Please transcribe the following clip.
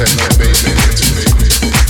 That's my baby into baby.